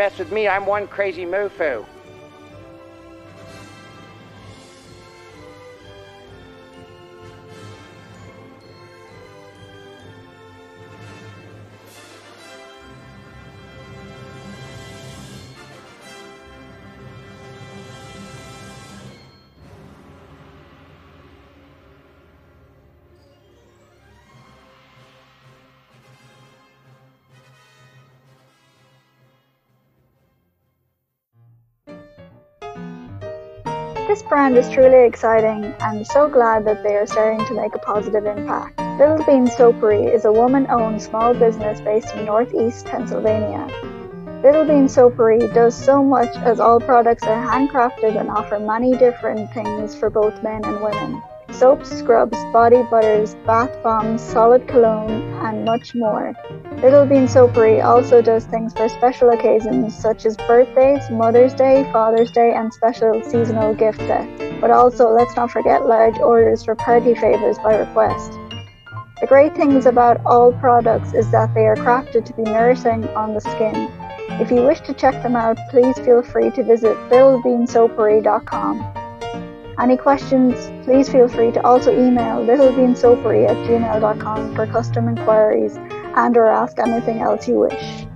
Mess with me, I'm one crazy moofoo. This brand is truly exciting and so glad that they are starting to make a positive impact. Little Bean Soapery is a woman-owned small business based in northeast Pennsylvania. Little Bean Soapery does so much as all products are handcrafted and offer many different things for both men and women. Soaps, scrubs, body butters, bath bombs, solid cologne, and much more. Little Bean Soapery also does things for special occasions such as birthdays, Mother's Day, Father's Day, and special seasonal gift sets. But also, let's not forget large orders for party favors by request. The great things about all products is that they are crafted to be nourishing on the skin. If you wish to check them out, please feel free to visit littlebeansoapery.com. Any questions, please feel free to also email littlebeansoapery at gmail.com for custom inquiries and or ask anything else you wish.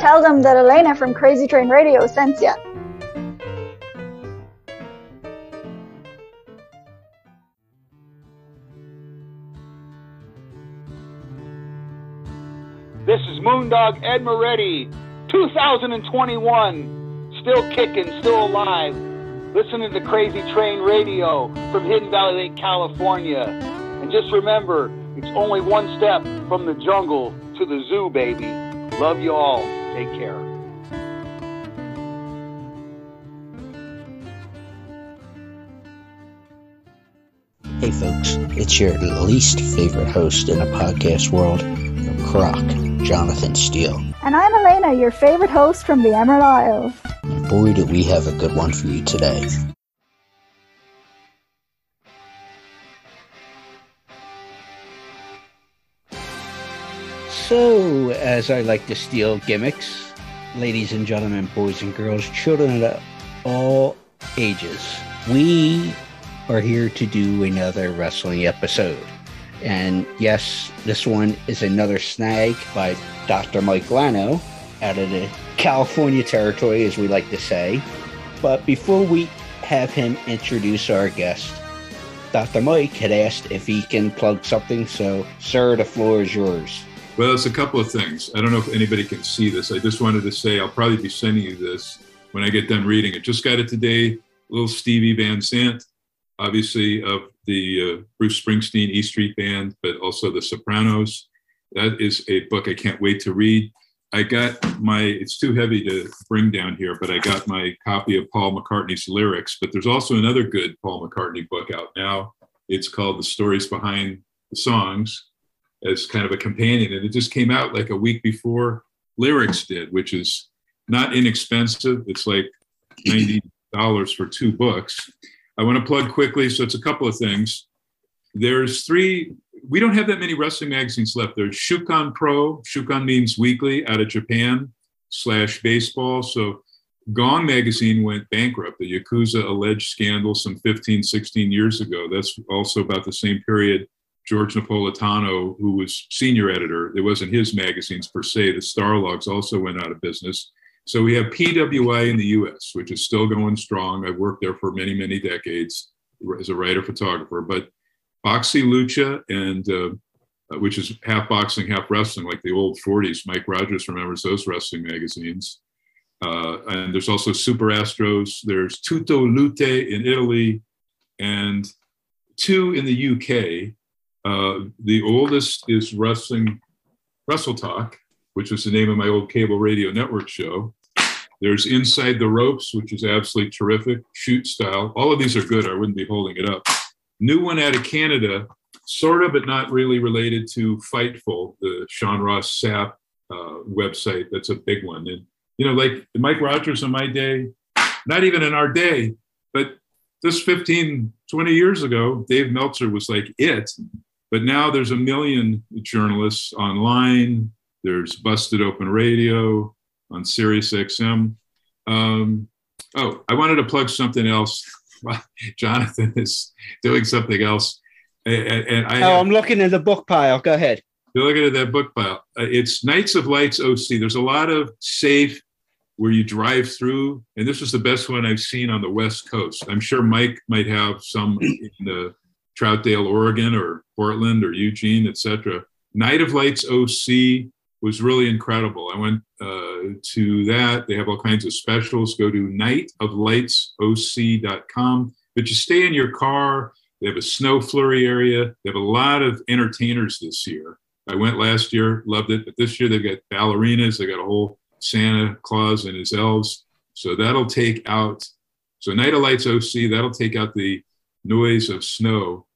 Tell them that Elena from Crazy Train Radio sent ya. This is Moondog Ed Moretti, 2021. Still kicking, still alive. Listening to Crazy Train Radio from Hidden Valley Lake, California. And just remember, it's only one step from the jungle to the zoo, baby. Love you all. Take care. Hey folks, it's your least favorite host in the podcast world, Croc, Jonathan Steele. And I'm Elena, your favorite host from the Emerald Isle. And boy, do we have a good one for you today. So, as I like to steal gimmicks, ladies and gentlemen, boys and girls, children of all ages, we are here to do another wrestling episode. And yes, this one is another snag by Dr. Mike Lano out of the California territory, as we like to say. But before we have him introduce our guest, Dr. Mike had asked if he can plug something. So, sir, the floor is yours. Well, it's a couple of things. I don't know if anybody can see this. I just wanted to say I'll probably be sending you this when I get done reading it. Just got it today. Little Stevie Van Zandt. obviously, of the uh, Bruce Springsteen E Street Band, but also The Sopranos. That is a book I can't wait to read. I got my, it's too heavy to bring down here, but I got my copy of Paul McCartney's lyrics. But there's also another good Paul McCartney book out now. It's called The Stories Behind the Songs as kind of a companion. And it just came out like a week before Lyrics did, which is not inexpensive. It's like $90 for two books. I want to plug quickly. So it's a couple of things. There's three we don't have that many wrestling magazines left. There's Shukan Pro. Shukan means weekly out of Japan slash baseball. So Gong magazine went bankrupt. The Yakuza alleged scandal some 15, 16 years ago. That's also about the same period George Napolitano, who was senior editor, it wasn't his magazines per se. The Starlogs also went out of business. So we have PWI in the US, which is still going strong. I've worked there for many, many decades as a writer photographer. But Box y Lucha, and uh, which is half boxing, half wrestling, like the old 40s. Mike Rogers remembers those wrestling magazines. Uh, and there's also Super Astros. There's Tutto Lute in Italy, and two in the UK. Uh, the oldest is Wrestling Wrestle Talk, which was the name of my old cable radio network show. There's Inside the Ropes, which is absolutely terrific, shoot style. All of these are good. I wouldn't be holding it up. New one out of Canada, sort of, but not really related to Fightful, the Sean Ross Sapp uh, website. That's a big one. And, you know, like Mike Rogers in my day, not even in our day, but this 15, 20 years ago, Dave Meltzer was like it. But now there's a million journalists online. There's Busted Open Radio on Sirius XM. Um, oh, I wanted to plug something else Jonathan is doing something else. And, and I, oh, I'm looking in the book pile. Go ahead. You're looking at that book pile. Uh, it's Knights of Lights OC. There's a lot of safe where you drive through, and this was the best one I've seen on the West Coast. I'm sure Mike might have some in the Troutdale, Oregon, or Portland, or Eugene, etc. Night of Lights OC was really incredible. I went uh, to that. They have all kinds of specials. Go to nightoflightsoc.com. But you stay in your car. They have a snow flurry area. They have a lot of entertainers this year. I went last year, loved it. But this year they've got ballerinas. They got a whole Santa Claus and his elves. So that'll take out. So Night of Lights OC. That'll take out the noise of snow.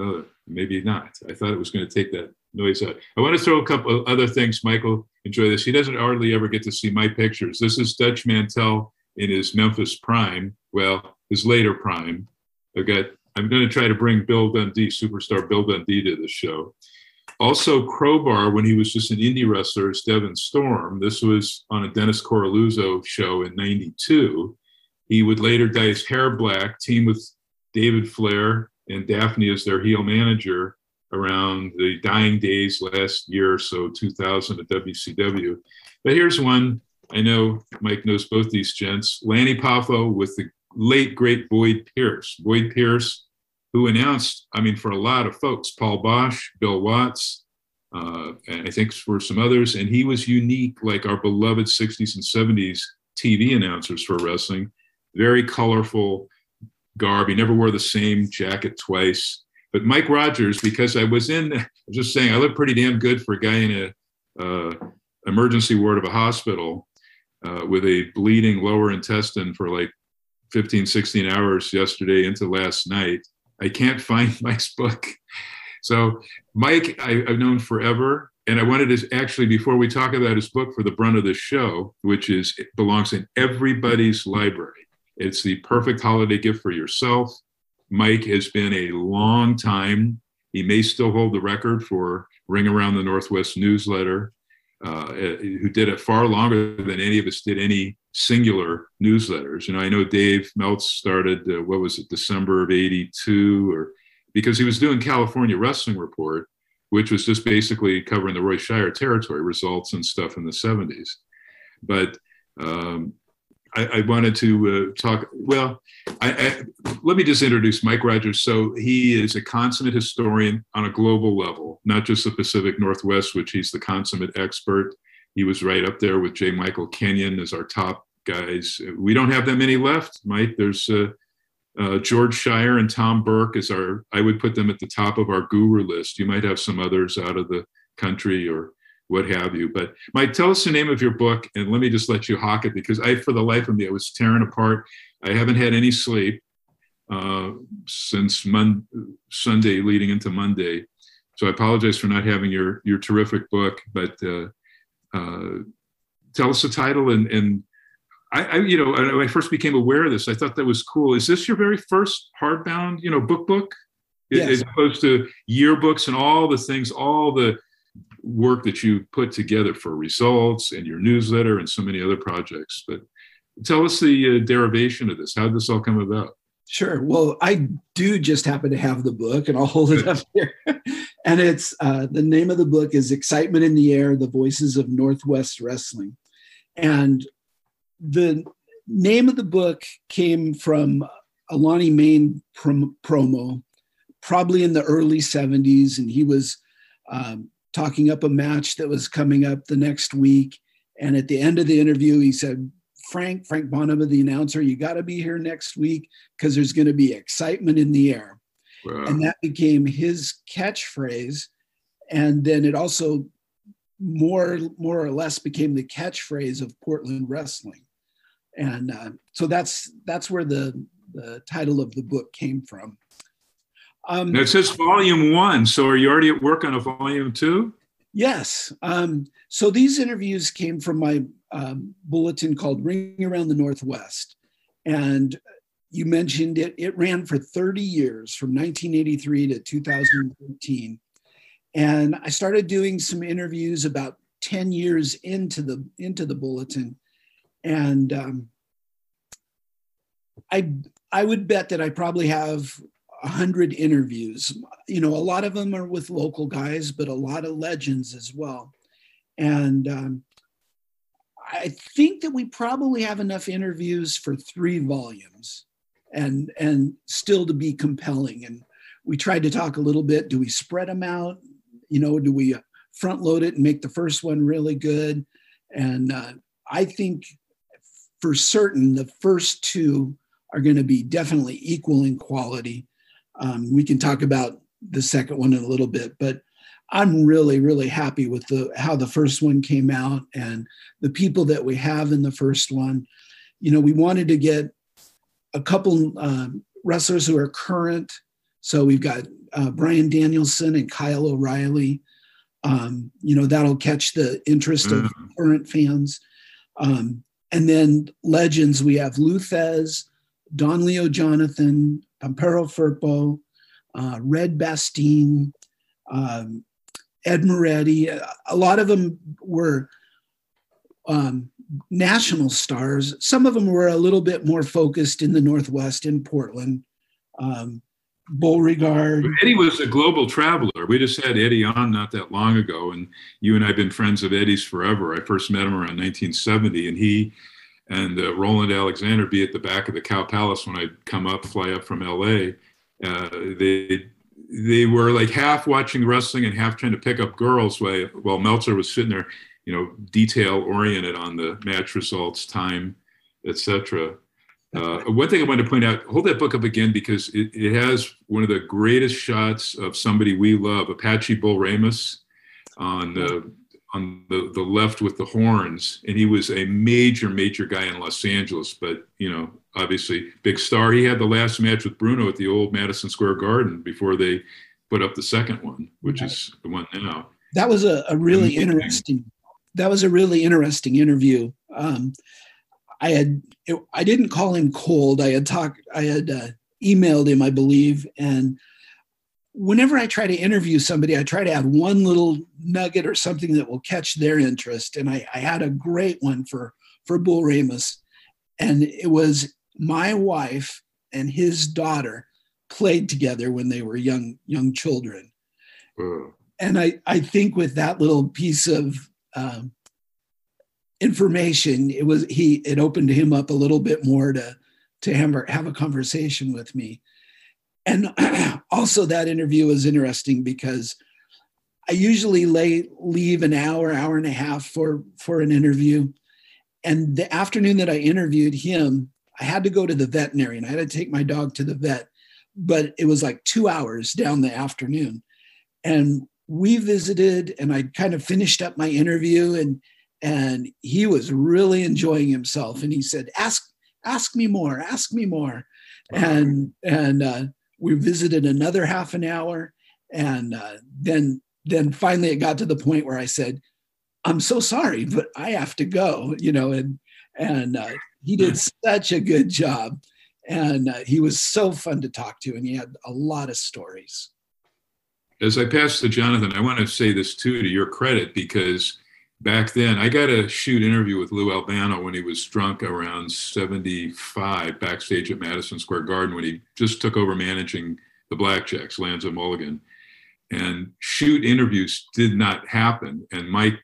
Uh, maybe not. I thought it was going to take that noise out. I want to throw a couple of other things. Michael, enjoy this. He doesn't hardly ever get to see my pictures. This is Dutch Mantell in his Memphis prime. Well, his later prime. I've got. I'm going to try to bring Bill Dundee, superstar Bill Dundee, to the show. Also, Crowbar, when he was just an indie wrestler, is Devon Storm. This was on a Dennis Coralluzzo show in '92. He would later dye his hair black, team with David Flair and Daphne as their heel manager around the dying days last year or so, 2000 at WCW. But here's one. I know Mike knows both these gents. Lanny Poffo with the late, great Boyd Pierce. Boyd Pierce, who announced, I mean, for a lot of folks, Paul Boesch, Bill Watts, uh, and I think for some others. And he was unique, like our beloved 60s and 70s TV announcers for wrestling. Very colorful garb. He never wore the same jacket twice. But Mike Rogers, because I was in, I was just saying, I look pretty damn good for a guy in a uh, emergency ward of a hospital uh, with a bleeding lower intestine for like 15, 16 hours yesterday into last night. I can't find Mike's book. So Mike, I, have known forever. And I wanted to actually, before we talk about his book for the brunt of the show, which is it belongs in everybody's library. It's the perfect holiday gift for yourself, Mike has been a long time. He may still hold the record for Ring Around the Northwest newsletter, uh, who did it far longer than any of us did any singular newsletters. You know, I know Dave Meltz started, uh, what was it, December of 82, or because he was doing California Wrestling Report, which was just basically covering the Roy Shire territory results and stuff in the 70s. But um, I, I wanted to uh, talk. Well, I, I, let me just introduce Mike Rogers. So he is a consummate historian on a global level, not just the Pacific Northwest, which he's the consummate expert. He was right up there with J. Michael Kenyon as our top guys. We don't have that many left, Mike. There's uh, uh, George Schire and Tom Burke is our, I would put them at the top of our guru list. You might have some others out of the country or what have you. But Mike, tell us the name of your book and let me just let you hawk it because I, for the life of me, I was tearing apart. I haven't had any sleep uh, since Mon- Sunday leading into Monday. So I apologize for not having your, your terrific book, but uh, uh, tell us the title and, and I, I, you know, when I first became aware of this, I thought that was cool. Is this your very first hardbound, you know, book book, yes. as opposed to yearbooks and all the things, all the work that you put together for results and your newsletter and so many other projects? But tell us the uh, derivation of this. How did this all come about? Sure. Well, I do just happen to have the book, and I'll hold it up here. and it's uh, the name of the book is "Excitement in the Air: The Voices of Northwest Wrestling," and the name of the book came from a Lonnie Mayne prom- promo, probably in the early 70s. And he was um, talking up a match that was coming up the next week. And at the end of the interview, he said, Frank, Frank Bonnema, the announcer, you got to be here next week because there's going to be excitement in the air. Wow. And that became his catchphrase. And then it also more, more or less became the catchphrase of Portland wrestling and uh, so that's that's where the the title of the book came from. Um, now it says volume one. So are you already at work on a volume two? Yes. Um, so these interviews came from my um, bulletin called Ring Around the Northwest. And you mentioned it, it ran for 30 years from 1983 to 2013. And I started doing some interviews about 10 years into the into the bulletin and um, I I would bet that I probably have a hundred interviews. You know, a lot of them are with local guys, but a lot of legends as well. And um, I think that we probably have enough interviews for three volumes, and and still to be compelling. And we tried to talk a little bit. Do we spread them out? You know, do we front load it and make the first one really good? And uh, I think for certain, the first two are going to be definitely equal in quality. Um, we can talk about the second one in a little bit, but I'm really, really happy with the how the first one came out and the people that we have in the first one. You know, we wanted to get a couple um, wrestlers who are current. So we've got uh, Bryan Danielson and Kyle O'Reilly. Um, you know, that'll catch the interest of mm-hmm. current fans. Um, and then legends, we have Lou Thesz, Don Leo Jonathan, Pampero Firpo, uh, Red Bastine, um, Ed Moretti. A lot of them were um, national stars. Some of them were a little bit more focused in the Northwest, in Portland. Um, Beauregard. Eddie was a global traveler. We just had Eddie on not that long ago, and you and I have been friends of Eddie's forever. I first met him around 1970, and he and uh, Roland Alexander be at the back of the Cow Palace when I'd come up, fly up from LA. Uh, they they were like half watching wrestling and half trying to pick up girls while, while Meltzer was sitting there, you know, detail oriented on the match results, time, etc. Uh, one thing I wanted to point out, hold that book up again because it, it has one of the greatest shots of somebody we love, Apache Bull Ramos, on the on the, the left with the horns. And he was a major, major guy in Los Angeles, but, you know, obviously big star. He had the last match with Bruno at the old Madison Square Garden before they put up the second one, which right. is the one now. That was a, a really interesting, that was a really interesting interview. Um, I had, it, I didn't call him cold. I had talked, I had uh, emailed him, I believe, and whenever I try to interview somebody, I try to add one little nugget or something that will catch their interest. And I, I had a great one for for Bull Ramos, and it was my wife and his daughter played together when they were young young children. Mm. And I I think with that little piece of um, information, it was he it opened him up a little bit more to to have, have a conversation with me. And also, that interview was interesting because I usually lay, leave an hour, hour and a half for, for an interview. And the afternoon that I interviewed him, I had to go to the veterinarian. I had to take my dog to the vet, but it was like two hours down the afternoon. And we visited and I kind of finished up my interview and and he was really enjoying himself. And he said, ask, ask me more, ask me more. And and uh, we visited another half an hour. And uh, then then finally it got to the point where I said, I'm so sorry, but I have to go, you know, and and uh, he did such a good job. And uh, he was so fun to talk to, and he had a lot of stories. As I pass to Jonathan, I want to say this too to your credit because back then I got a shoot interview with Lou Albano when he was drunk around 75 backstage at Madison Square Garden when he just took over managing the Blackjacks, Lanza Mulligan. And shoot interviews did not happen. And Mike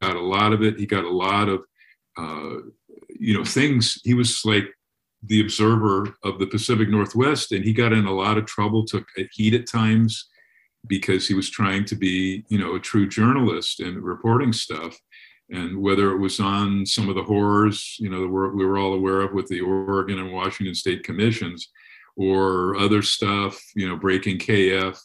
got a lot of it. He got a lot of, uh, you know, things. He was like the observer of the Pacific Northwest, and he got in a lot of trouble, took heat at times because he was trying to be, you know, a true journalist and reporting stuff. And whether it was on some of the horrors, you know, we were all aware of with the Oregon and Washington state commissions, or other stuff, you know, breaking KF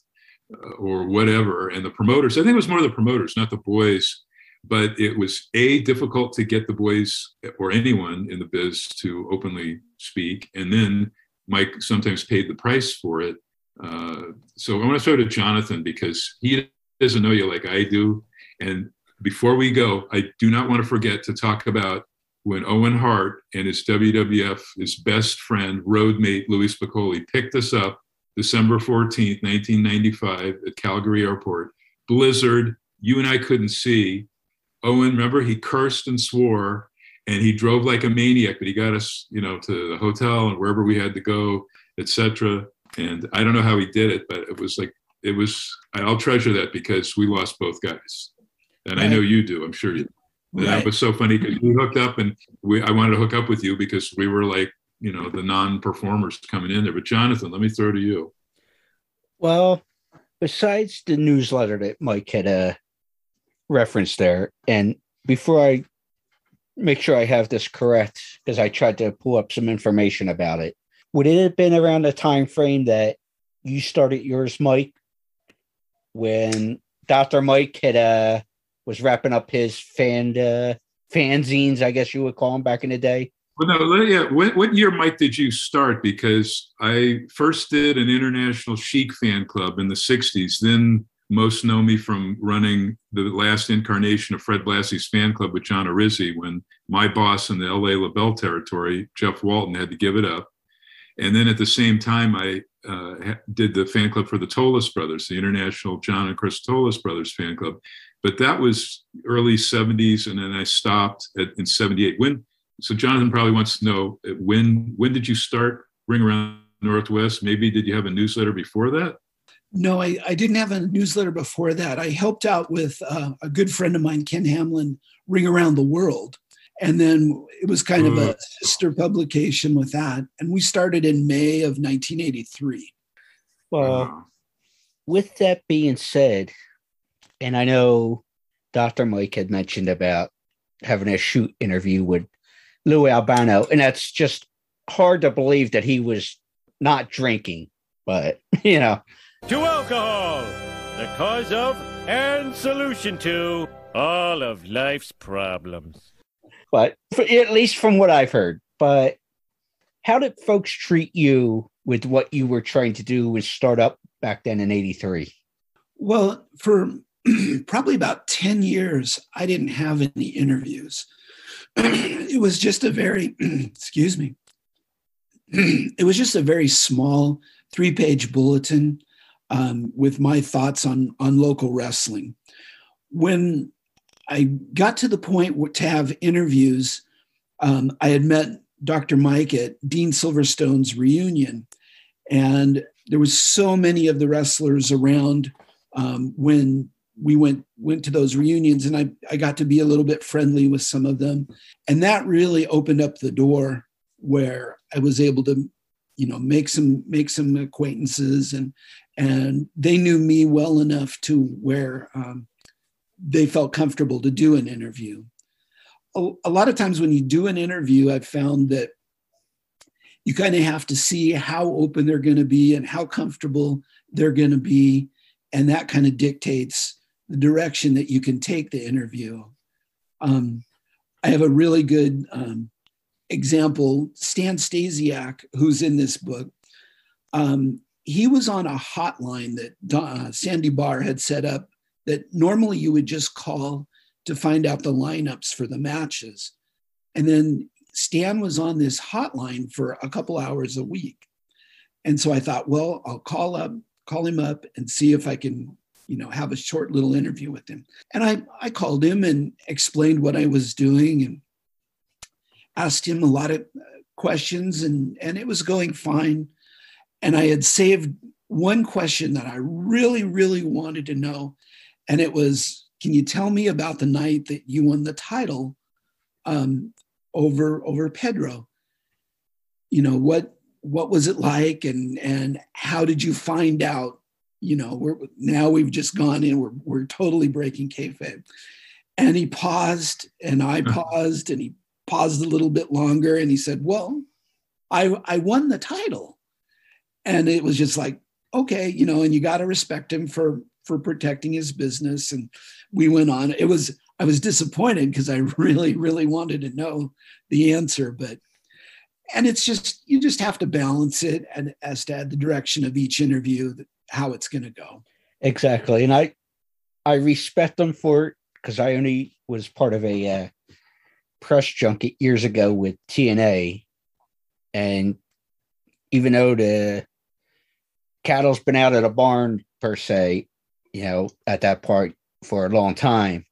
uh, or whatever. And the promoters, I think it was more the promoters, not the boys, but it was a difficult to get the boys or anyone in the biz to openly speak. And then Mike sometimes paid the price for it uh, so I want to throw to Jonathan because he doesn't know you like I do. And before we go, I do not want to forget to talk about when Owen Hart and his WWF, his best friend, roadmate Louie Spicolli, picked us up December 14th, 1995 at Calgary Airport. Blizzard, you and I couldn't see. Owen, remember, he cursed and swore and he drove like a maniac, but he got us, you know, to the hotel and wherever we had to go, etc and I don't know how he did it, but it was like it was. I'll treasure that because we lost both guys, and right. I know you do. I'm sure you. Right. That was so funny because we hooked up, and we I wanted to hook up with you because we were like you know the non-performers coming in there. But Jonathan, let me throw to you. Well, besides the newsletter that Mike had uh, referenced there, and before I make sure I have this correct, because I tried to pull up some information about it would it have been around the time frame that you started yours, Mike, when Dr. Mike had uh was wrapping up his fan uh, fanzines, I guess you would call them back in the day? Well, no, yeah. What, what year, Mike, did you start? Because I first did an international Sheik fan club in the '60s. Then most know me from running the last incarnation of Fred Blassie's fan club with John Arezzi when my boss in the LA LeBell territory, Jeff Walton, had to give it up. And then at the same time, I uh, did the fan club for the Tolos brothers, the International John and Chris Tolos brothers fan club. But that was early 70s, and then I stopped at, in 78. When so Jonathan probably wants to know uh, when when did you start Ring Around Northwest? Maybe did you have a newsletter before that? No, I, I didn't have a newsletter before that. I helped out with uh, a good friend of mine, Ken Hamlin, Ring Around the World. And then it was kind of a mm. sister publication with that. And we started in May of 1983. Well, with that being said, and I know Dr. Mike had mentioned about having a shoot interview with Lou Albano, and that's just hard to believe that he was not drinking, but you know. To alcohol, the cause of and solution to all of life's problems but for, at least from what I've heard. But how did folks treat you with what you were trying to do with startup back then in 83? Well, for probably about 10 years, I didn't have any interviews. it was just a very, excuse me, it was just a very small three page bulletin um, with my thoughts on, on local wrestling. When I got to the point to have interviews. Um, I had met Dr. Mike at Dean Silverstone's reunion, and there was so many of the wrestlers around um, when we went went to those reunions, and I I got to be a little bit friendly with some of them, and that really opened up the door where I was able to, you know, make some make some acquaintances, and and they knew me well enough to where um, they felt comfortable to do an interview. A, a lot of times when you do an interview, I've found that you kind of have to see how open they're going to be and how comfortable they're going to be. And that kind of dictates the direction that you can take the interview. Um, I have a really good um, example Stan Stasiak, who's in this book. Um, he was on a hotline that uh, Sandy Barr had set up that normally you would just call to find out the lineups for the matches. And then Stan was on this hotline for a couple hours a week. And so I thought, well, I'll call up, call him up and see if I can, you know, have a short little interview with him. And I, I called him and explained what I was doing and asked him a lot of questions and, and it was going fine. And I had saved one question that I really, really wanted to know. And it was, can you tell me about the night that you won the title um, over over Pedro. You know what what was it like, and and how did you find out? You know, we're now we've just gone in. We're we're totally breaking kayfabe. And he paused, and I paused, and he paused a little bit longer, and he said, "Well, I I won the title," and it was just like, okay, you know, and you got to respect him for for protecting his business. And we went on. It was I was disappointed because I really, really wanted to know the answer, but and it's just you just have to balance it and as to the direction of each interview, how it's going to go. Exactly, and I I respect them for it because I only was part of a uh, press junket years ago with TNA, and even though the cattle's been out of a barn per se, you know, at that part for a long time,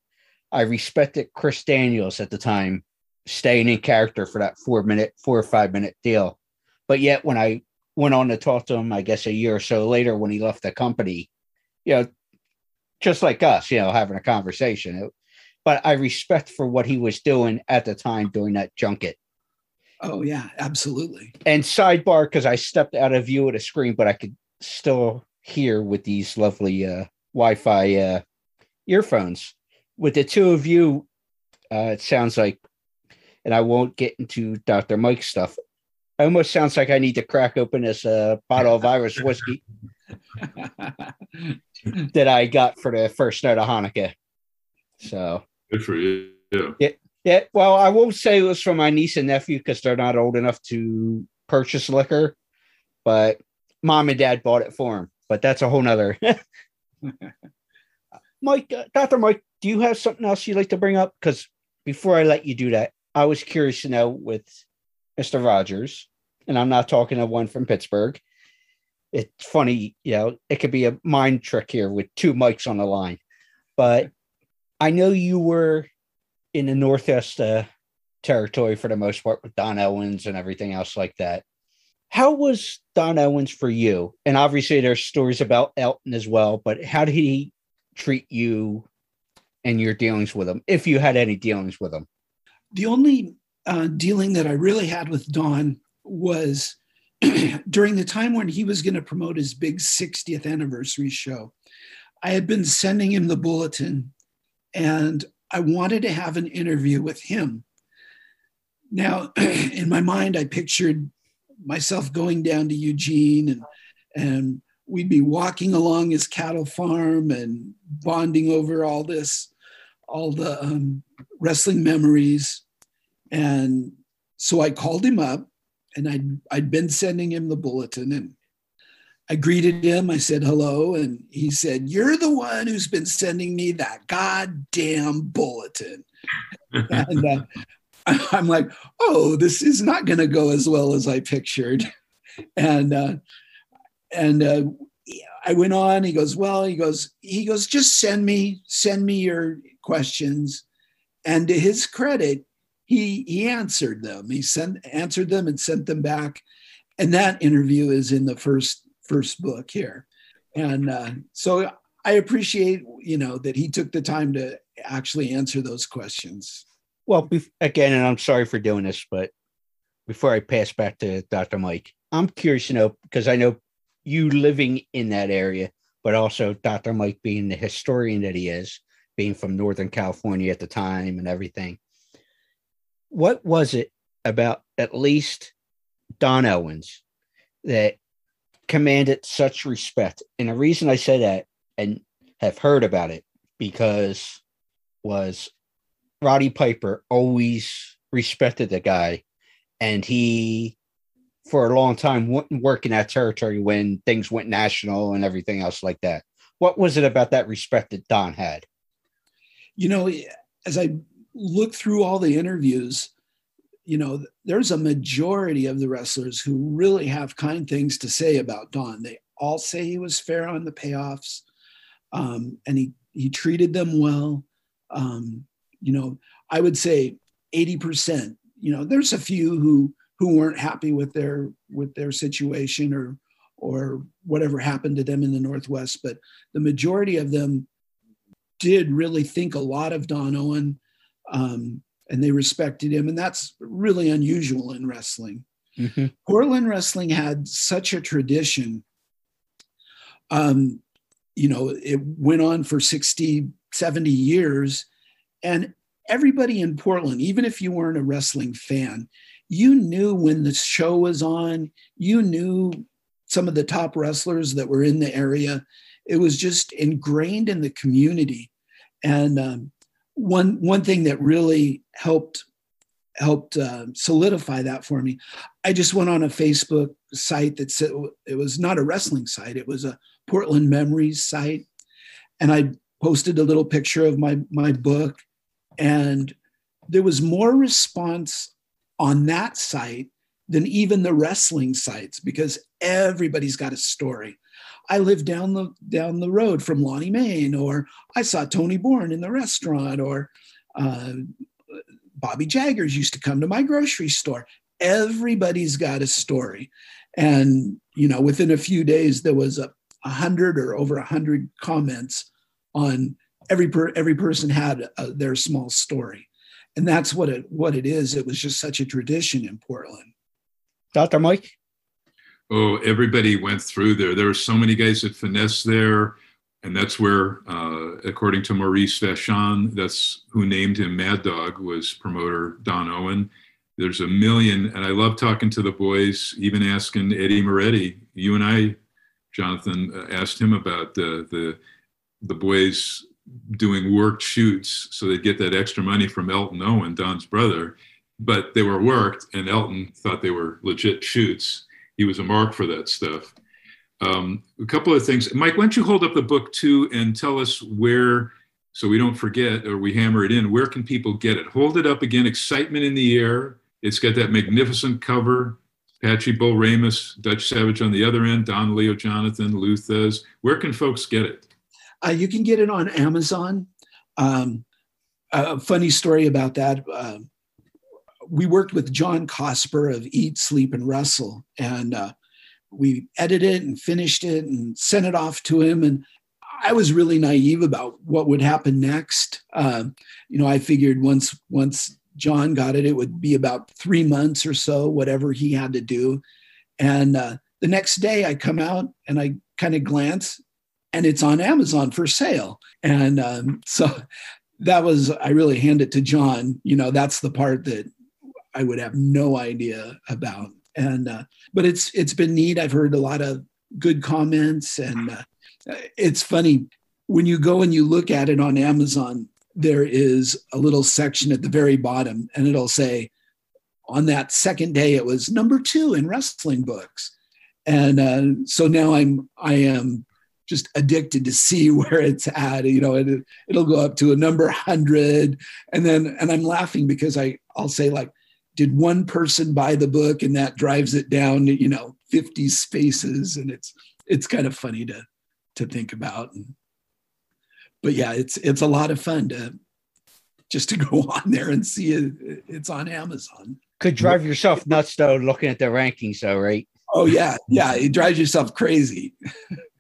I respected Chris Daniels at the time staying in character for that four minute, four or five minute deal. But yet, when I went on to talk to him, I guess a year or so later, when he left the company, you know, just like us, you know, having a conversation. It, but I respect for what he was doing at the time during that junket. Oh yeah, absolutely. And sidebar, because I stepped out of view of the screen, but I could still hear with these lovely uh, Wi-Fi uh, earphones with the two of you, uh, it sounds like, and I won't get into Dr. Mike stuff. It almost sounds like I need to crack open this uh, bottle of Irish whiskey that I got for the first night of Hanukkah. So good for you. Yeah. yeah. Yeah. Well, I won't say it was from my niece and nephew because they're not old enough to purchase liquor, but mom and dad bought it for them. But that's a whole nother. Mike, uh, Dr. Mike, do you have something else you'd like to bring up? Because before I let you do that, I was curious to know with Mr. Rogers, and I'm not talking of one from Pittsburgh. It's funny, you know, it could be a mind trick here with two mics on the line. But I know you were in the Northwest uh, territory for the most part with Don Owens and everything else like that. How was Don Owens for you? And obviously, there's stories about Elton as well, but how did he treat you and your dealings with him, if you had any dealings with him? The only uh, dealing that I really had with Don was during the time when he was going to promote his big 60th anniversary show. I had been sending him the bulletin and I wanted to have an interview with him. Now, in my mind, I pictured myself going down to Eugene and, and we'd be walking along his cattle farm and bonding over all this, all the um, wrestling memories. And so I called him up and I'd, I'd been sending him the bulletin and I greeted him. I said hello. And he said, You're the one who's been sending me that goddamn bulletin. and uh, I'm like, Oh, this is not going to go as well as I pictured. And uh, and uh, I went on. He goes, well, he goes, he goes, just send me, send me your questions. And to his credit, he he answered them. He sent answered them and sent them back. And that interview is in the first first book here. And uh, so I appreciate, you know, that he took the time to actually answer those questions. Well, again, and I'm sorry for doing this, but before I pass back to Dr. Mike, I'm curious to know because I know you living in that area, but also Dr. Mike being the historian that he is, being from Northern California at the time and everything. What was it about at least Don Owens that commanded such respect. And the reason I say that and have heard about it because was Roddy Piper always respected the guy and he for a long time wouldn't work in that territory when things went national and everything else like that. What was it about that respect that Don had? You know, as I look through all the interviews, you know, there's a majority of the wrestlers who really have kind things to say about Don. They all say he was fair on the payoffs, um, and he he treated them well. Um, you know, I would say 80%. You know, there's a few who who weren't happy with their with their situation or or whatever happened to them in the Northwest, but the majority of them did really think a lot of Don Owen. Um, and they respected him. And that's really unusual in wrestling. Mm-hmm. Portland wrestling had such a tradition. Um, you know, it went on for 60, 70 years. And everybody in Portland, even if you weren't a wrestling fan, you knew when the show was on, you knew some of the top wrestlers that were in the area. It was just ingrained in the community. And um, one one thing that really helped helped uh, solidify that for me i just went on a facebook site that said it was not a wrestling site it was a portland memories site and i posted a little picture of my my book and there was more response on that site than even the wrestling sites because everybody's got a story I live down the down the road from Lonnie Mayne, or I saw Tony Bourne in the restaurant, or uh, Bobby Jaggers used to come to my grocery store. Everybody's got a story, and you know, within a few days, there was a, a hundred or over a hundred comments on every per, every person had a, their small story, and that's what it what it is. It was just such a tradition in Portland. Dr. Mike oh, everybody went through there. There were so many guys that finesse there. And that's where, uh, according to Maurice Vachon, that's who named him Mad Dog, was promoter Don Owen. There's a million, and I love talking to the boys, even asking Eddie Moretti. You and I, Jonathan, uh, asked him about the, the, the boys doing worked shoots so they'd get that extra money from Elton Owen, Don's brother. But they were worked, and Elton thought they were legit shoots he was a mark for that stuff. Um, a couple of things, Mike. Why don't you hold up the book too and tell us where, so we don't forget or we hammer it in. Where can people get it? Hold it up again. Excitement in the air. It's got that magnificent cover. Patchy Bull Ramos, Dutch Savage on the other end, Don Leo Jonathan, Lou Thesz. Where can folks get it? Uh, you can get it on Amazon. Um, a funny story about that. Uh, we worked with John Cosper of Eat, Sleep, and Wrestle, and uh, we edited it and finished it and sent it off to him. And I was really naive about what would happen next. Uh, you know, I figured once once John got it, it would be about three months or so, whatever he had to do. And uh, the next day, I come out and I kind of glance, and it's on Amazon for sale. And um, so that was I really hand it to John. You know, that's the part that I would have no idea about. And uh, but it's it's been neat. I've heard a lot of good comments, and uh, it's funny when you go and you look at it on Amazon. There is a little section at the very bottom, and it'll say, on that second day, it was number two in wrestling books, and uh, so now I'm I am just addicted to see where it's at. You know, it, it'll go up to a number hundred, and then and I'm laughing because I I'll say like did one person buy the book and that drives it down you know 50 spaces? And it's it's kind of funny to to think about. And, but yeah it's it's a lot of fun to just to go on there and see it. It's on amazon. Could drive yourself nuts though looking at the rankings though right? Oh yeah. Yeah. It drives yourself crazy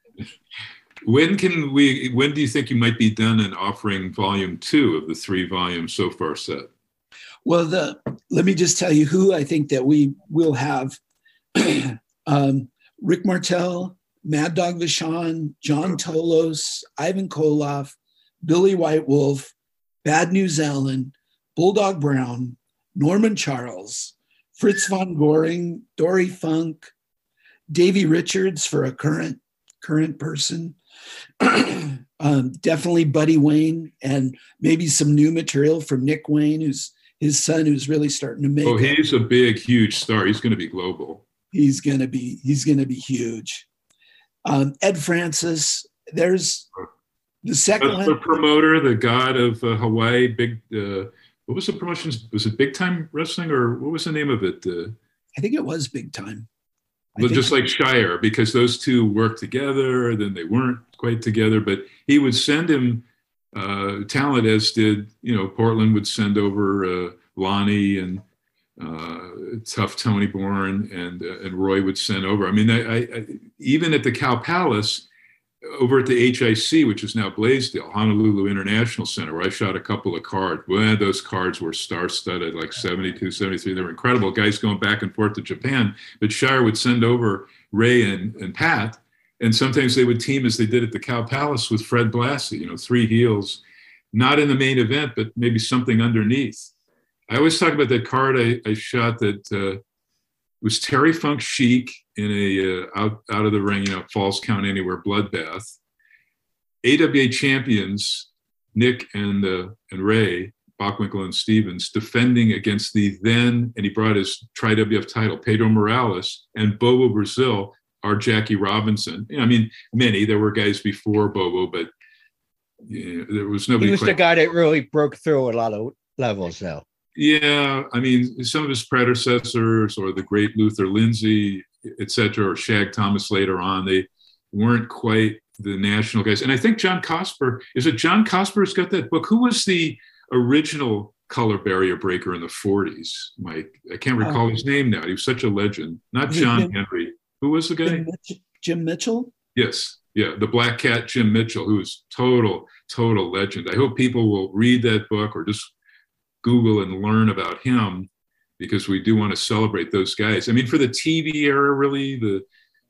when can we when do you think you might be done in offering volume two of the three volumes so far set? Well, the let me just tell you who I think that we will have: um, Rick Martel, Mad Dog Vachon, John Tolos, Ivan Koloff, Billy White Wolf, Bad News Allen, Bulldog Brown, Norman Charles, Fritz von Goering, Dory Funk, Davey Richards for a current current person. um, definitely Buddy Wayne, and maybe some new material from Nick Wayne, who's his son, who's really starting to make. Oh, he's a big, huge star. He's going to be global. He's going to be. He's going to be huge. Um, Ed Francis. There's the second That's one. the promoter, the god of uh, Hawaii. Big. Uh, what was the promotion? Was it Big Time Wrestling or what was the name of it? Uh, I think it was big time. I well, think- just like Shire, because those two worked together, then they weren't quite together. But he would send him uh, talent, as did you know Portland would send over uh, Lonnie and uh, tough Tony Borne and uh, and Roy would send over. I mean, I, I, I even at the Cow Palace over at the HIC, which is now Blaisdell, Honolulu International Center, where I shot a couple of cards. Well, those cards were star-studded, like 72, 73. They were incredible. Guys going back and forth to Japan. But Shire would send over Ray and, and Pat, and sometimes they would team as they did at the Cow Palace with Fred Blassie, you know, three heels, not in the main event, but maybe something underneath. I always talk about that card I, I shot that uh, was Terry Funk Sheik in a uh, out out of the ring, you know, Falls Count Anywhere bloodbath. AWA champions Nick and uh, and Ray Bockwinkel and Stevens defending against the then and he brought his tri WF title Pedro Morales and Bobo Brazil are Jackie Robinson. I mean, many there were guys before Bobo, but yeah, there was nobody. He was the guy that really broke through a lot of levels, though. yeah, I mean, some of his predecessors, or the great Luther Lindsay, et cetera, or Shag Thomas later on, they weren't quite the national guys. And I think John Cosper is it John Cosper's got that book? Who was the original color barrier breaker in the 40s? Mike, I can't uh, recall his name now. He was such a legend. Not John Jim- Henry. Who was the guy? Jim, Jim Mitchell. Yes. Yeah. The Black Cat, Jim Mitchell, who is total, total legend. I hope people will read that book or just Google and learn about him because we do want to celebrate those guys. I mean, for the TV era, really, the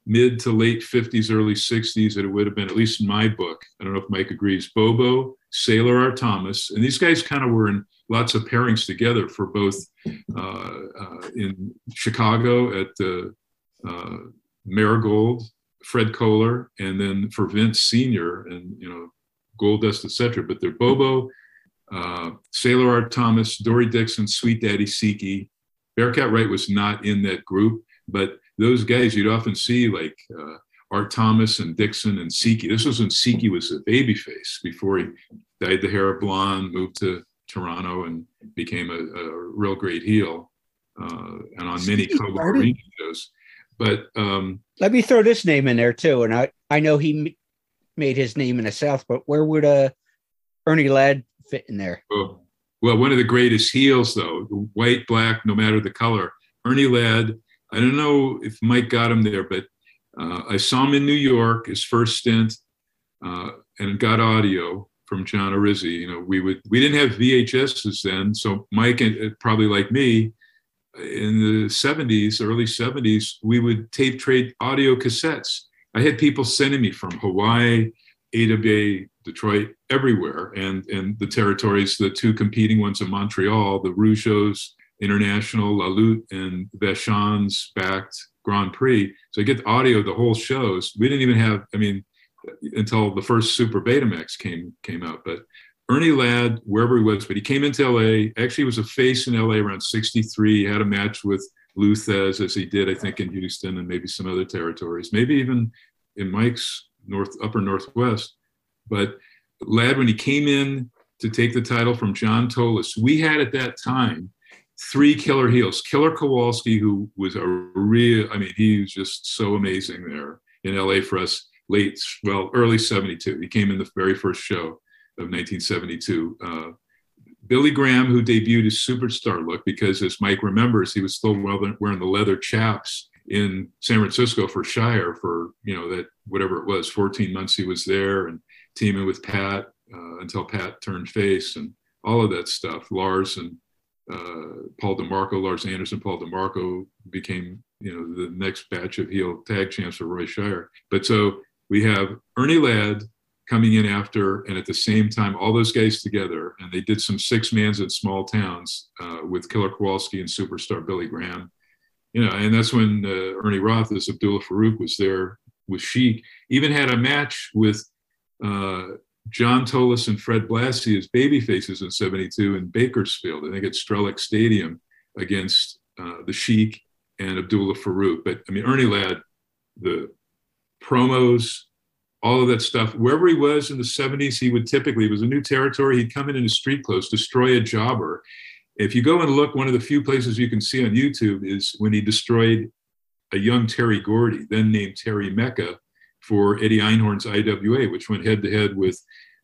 mid to late 50s, early 60s, it would have been, at least in my book, I don't know if Mike agrees, Bobo, Sailor Art Thomas. And these guys kind of were in lots of pairings together for both uh, uh, in Chicago at the uh, Marigold, Fred Kohler, and then for Vince Senior and you know Goldust, etc. But they're Bobo, uh, Sailor Art Thomas, Dory Dixon, Sweet Daddy Siki. Bearcat Wright was not in that group, but those guys you'd often see like uh, Art Thomas and Dixon and Siki. This was when Siki was a baby face before he dyed the hair blonde, moved to Toronto, and became a, a real great heel. Uh, and on many Siki Cobra Arena shows. But um, Let me throw this name in there too, and I I know he m- made his name in the South, but where would uh Ernie Ladd fit in there? Oh, well, one of the greatest heels, though, white, black, no matter the color. Ernie Ladd. I don't know if Mike got him there, but uh, I saw him in New York, his first stint, uh, and got audio from John Arezzi. You know, we would we didn't have VHSs then, so Mike, and uh, probably like me, in the 70s, early 70s, we would tape trade audio cassettes. I had people sending me from Hawaii, AWA, Detroit, everywhere, and and the territories, the two competing ones in Montreal, the Rougeau's International, La Lutte, and Vachon's backed Grand Prix. So I get the audio of the whole shows. We didn't even have, I mean, until the first Super Betamax came came out. But Ernie Ladd, wherever he was, but he came into LA. Actually, was a face in LA around 63. He had a match with Lou Thesz, as he did, I think, in Houston and maybe some other territories, maybe even in Mike's North Upper Northwest. But Ladd, when he came in to take the title from John Tolos, we had at that time three killer heels. Killer Kowalski, who was a real, I mean, he was just so amazing there in LA for us late, well, early 72. He came in the very first show of 1972. Uh, Billy Graham, who debuted his superstar look, because as Mike remembers, he was still wearing the leather chaps in San Francisco for Shire for, you know, that whatever it was, 14 months he was there and teaming with Pat uh, until Pat turned face and all of that stuff. Lars and uh, Paul DeMarco, Lars Anderson, Paul DeMarco became, you know, the next batch of heel tag champs for Roy Shire. But so we have Ernie Ladd coming in after, and at the same time, all those guys together, and they did some six mans in small towns uh, with Killer Kowalski and superstar Billy Graham. You know, and that's when uh, Ernie Roth as Abdullah Farouk was there with Sheik. Even had a match with uh, John Tolos and Fred Blassie as baby faces in 72 in Bakersfield. I think at Strelich Stadium against uh, the Sheik and Abdullah Farouk. But I mean, Ernie Ladd, the promos, all of that stuff. Wherever he was in the 70s, he would typically, it was a new territory, he'd come in in his street clothes, destroy a jobber. If you go and look, one of the few places you can see on YouTube is when he destroyed a young Terry Gordy, then named Terry Mecca, for Eddie Einhorn's IWA, which went head to head with